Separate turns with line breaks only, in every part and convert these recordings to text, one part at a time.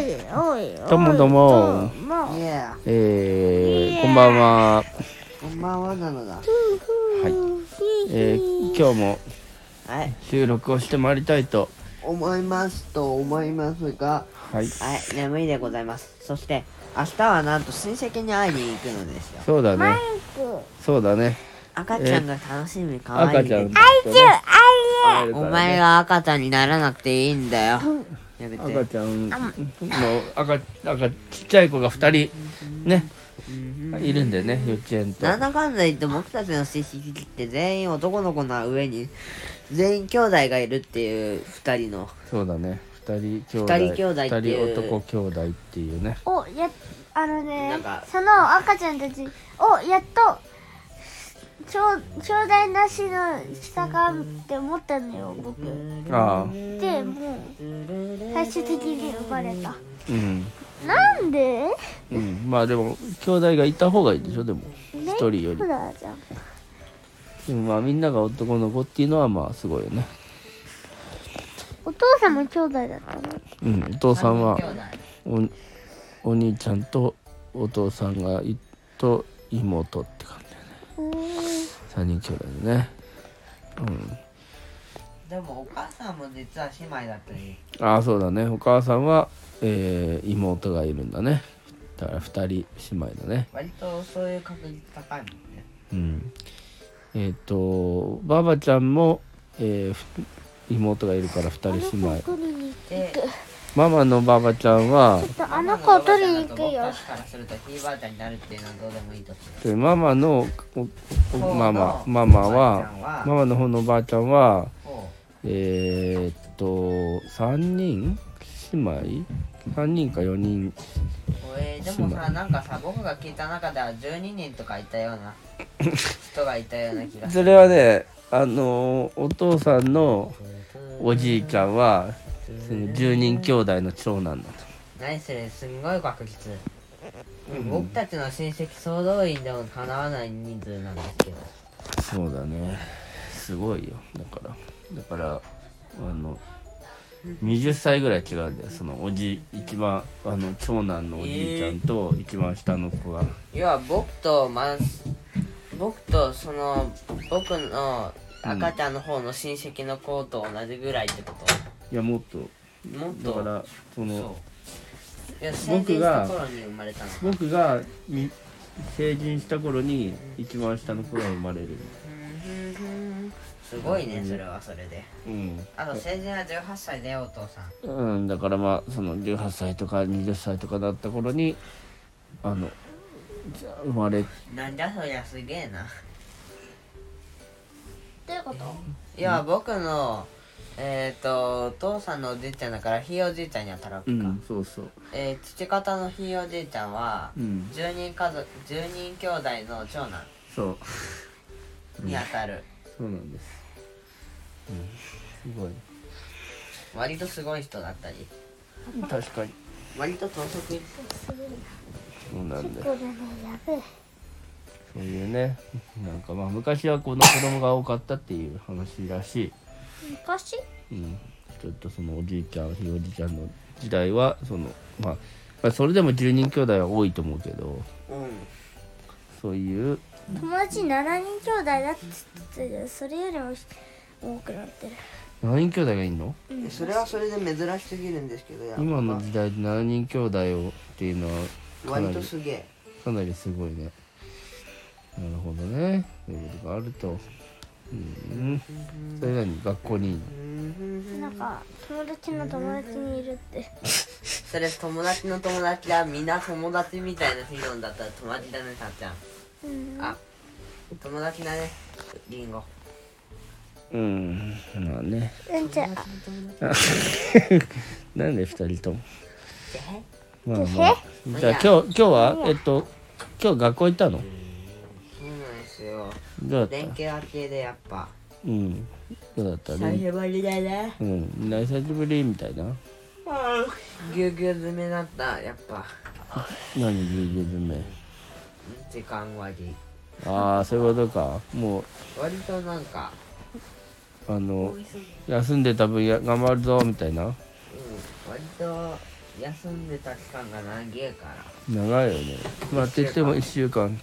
どうもどうも。えー、こんばんは。
こんばんはなのだ。
はい。えー、今日も
はい
収録をしてまいりたいと。
思いますと思いますが。
はい。
はい眠いでございます。そして明日はなんと親戚に会いに行くのですよ。
そうだね。
ク
そうだね。
赤ちゃんが楽しみかわいい
赤ちゃん
ね。お前が赤ちゃんにならなくていいんだよやめて
赤ちゃんの赤赤ちっちゃい子が二人ねいるんでね幼稚園と。
なんだかんだ言って僕たちの親戚って全員男の子の上に全員兄弟がいるっていう二人の
そうだね。二人兄弟。
二人兄弟っていう
二人男兄弟っていうね。
おやあのねその赤ちゃんたちおやっとちょう兄弟なしの下かって思ったのよ僕
ああ。
でもう最終的に生まれた
うん。
なんで？
うん。まあでも兄弟がいた方がいいでしょ？でも
ね
一人より
ほ。らじゃん
でもまあみんなが男の子っていうのはまあすごいよね。
お父さんも兄弟だったの？
うん。お父さんはおお兄ちゃんとお父さんがいと妹って感じ三人兄弟でね。うん。
でもお母さんも実は姉妹だったり
ああそうだね。お母さんは、えー、妹がいるんだね。だから2人姉妹だね。
割とそういう確率高いもんね。
うん。えっ、ー、とばばちゃんも、えー、妹がいるから2人姉妹。ママのばあばちゃんは
ちょっとあの子を取りに行くよ。
からするとひいばあちゃんになるっていうのはどうでもいいと。
でママのおおママママはママの方のおばあちゃんは
ほ
えっ、と3人姉妹？3人か4人。
うえーでもさなんかさ僕が聞いた中では12人とかいたような人がいたような気がす
それはねあのお父さんのおじいちゃんはその10人兄弟の長男だと。
何それすんごい確率、僕たちの親戚総動員でもかなわない人数なんですけど。
そうだね。すごいよ。だから。だからあの20歳ぐらい違うんだよ。そのおじ一番あの長男のおじいちゃんと一番下の子が、
要は僕とま僕とその僕の赤ちゃんの方の親戚の子と同じぐらいってこと、
いやもっと。
もっと？
だからその
いや成人した頃に生まれたの
僕がみ成人した頃に一番下の子が生まれる。
すごいねそれはそれで。
うん。
あと成人は18歳だよお父さん。
うん、だからまあその18歳とか20歳とかだった頃にあのじゃあ生まれ
なんだそりゃすげえな。
どういうこと？
いや僕のえっ、とお父さんのおじいちゃんだからひいおじいちゃんに当たるわけか、
うんそうそう。
えー父方のひいおじいちゃんは
うん。
10人家族10人兄弟の長男。
そう。
に当たる、
そうなんです、うん、すごい。
割とすごい人だったり。
確かに。
割と等速
そうなんだよ。
これねやべえ。
そういうねなんかまあ昔はこの子供が多かったっていう話らしい、
昔？
うん、ちょっとそのおじいちゃんひいおじいちゃんの時代はそのまあまあそれでも10人兄弟は多いと思うけど
うん。
そういう
友達7人兄弟だって言ってたけどそれよりも多くなってる。
7人兄弟がいんの？
それはそれで珍しすぎるんですけどやっぱ。
今の時代で7人兄弟をっていうのはかな
割
り
とすげえ。
かなりすごいね。なるほどね。そういうことがあるとうん。それなに学校にいいの？
なんか友達の友達にいるって。
それ友達の友達はみんな友達みたいな理論だったら友達だねたっちゃん。
うん。
あ友達だねリンゴ。
うん。まあね。
うんじゃあ
なんで2人とも？
え
まあまあ。じゃあ今日今日はえっと今日学校行ったの？どうだった？
連携明けでやっぱ。
うん。どうだった？ね
久しぶりだね。
うん。久しぶりみたいな？
ぎゅうぎゅう詰めだったやっぱ。
何ギュギュ詰め？
時間割。
ああそういうことか。もう
割となんか。
あの休んでた分や頑張るぞみたいな？
うん。割と休んでた期間が長いから。
長いよね。まあって言っても1週間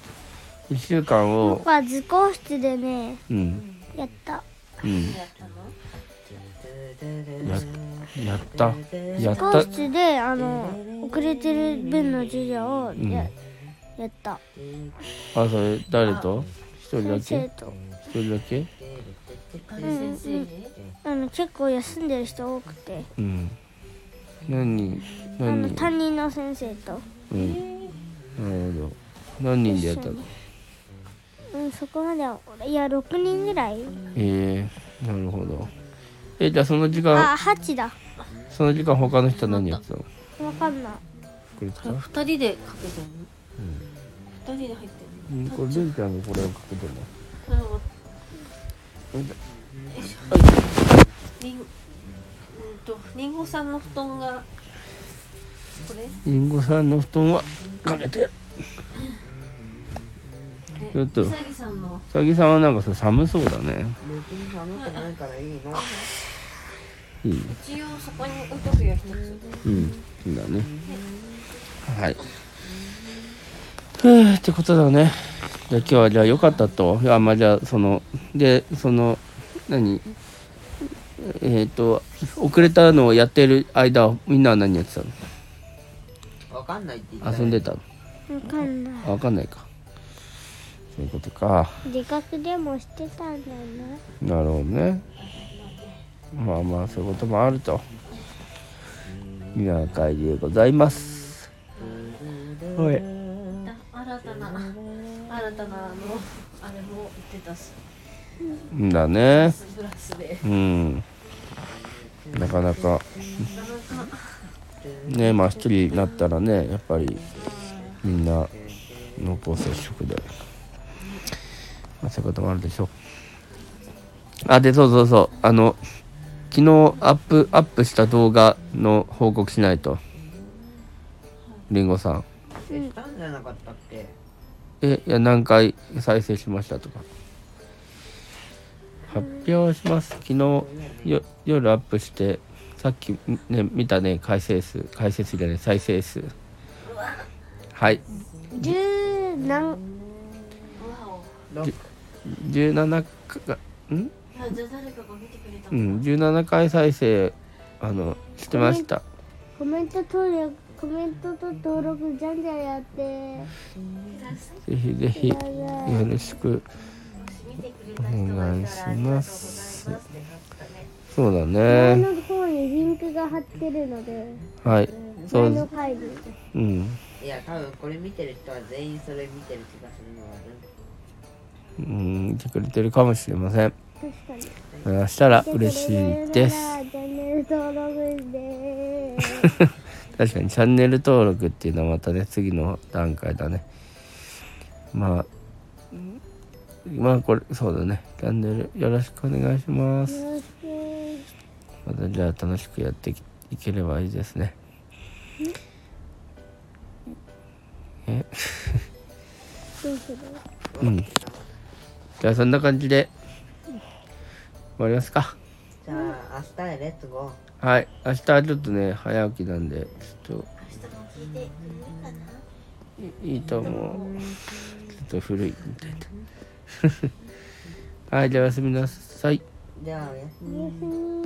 1週間を
僕は図工室でね
うん。
やった。
うん。
やった。の
ややった。や
図工室であの遅れてる分の授業を
うん。
や,、やった。
あそれ誰と？一人だけ？一人だけ？
誰先生に
あの結構休んでる人多くて。
うん。何何？人
の担任の先生と、
うん。なるほど。何人でやったの？
うん、そこまではいや6人ぐらい？
ええなるほど。えじゃあその時間
あ8だ。
その時間他の人は何やってたの？
わかんない。
これ使う？
二人でかけてんの？二人で入って
うんこれレンちゃんがこれをかけてるの？
んの
うん
りんうんとりんごさんの布団がこれ？
りんごさんの布団はかけてちょっと。
うさぎさんの。
うさぎさんはなんかさ寒そうだね。
別に寒くないからいいの。
いい
一応そこに置いとくよ一つ。
うん。いいんだね。はい。ふーってことだね。じゃあ今日はじゃあ良かったと。いやまあじゃあそのでその何？えっ、と遅れたのをやってる間はみんなは何やってたの？
わかんないって言ったよ
遊んでたの？
わかんない。
あ分かんないかそういうことか。
自覚でもしてたんだな
なるほどね。まあまあそういうこともあると。いう会でございます。はい。
新たな新たなあのあれも言ってたし。
んだね。
プラスで。
うん。なかなか。ねまあ一人になったらねやっぱりみんな濃厚接触で、まあ、そういうこともあるでしょう。あでそうそうそう。あの昨日アップアップした動画の報告しないと。りんごさん。
えしたん。じゃなかったっけ
えいや何回再生しましたとか。発表します。昨日よ夜アップしてさっきね見たね再生数。再生数じゃない再生数。はい。
十何
わお
17かん？
あじゃあ誰かが見てくれたの
うん17回再生あのしてました。
コメント登録コメントと登録じゃんじゃんやって。
ぜひぜひ
や
よ
だ
ろしく
見てくれた人がいたらありがとうございます。
そうだ
前
ね
の方にリンクが貼ってるので。
はいそ
前
う
のファイル
うん。
いや多分これ見てる人は全員それ見てる気がするのはある
うん見てくれてるかもしれません。そしたら嬉しいです。確かにチャンネル登録っていうのはまたね次の段階だね。まあまあこれそうだね。チャンネルよろしくお願いします。またじゃあ楽しくやっていいければいいですね。え？
う
んじゃあそんな感じで終わりますか。
じゃあ明日へレッツゴ
はい。明日はちょっとね早起きなんでちょっと。
明日も聞いてくれるかな？
いと思う。ちょっと古いみたいな はいじゃあおやすみなさい。
ーじゃあおやすみ。
おやすみ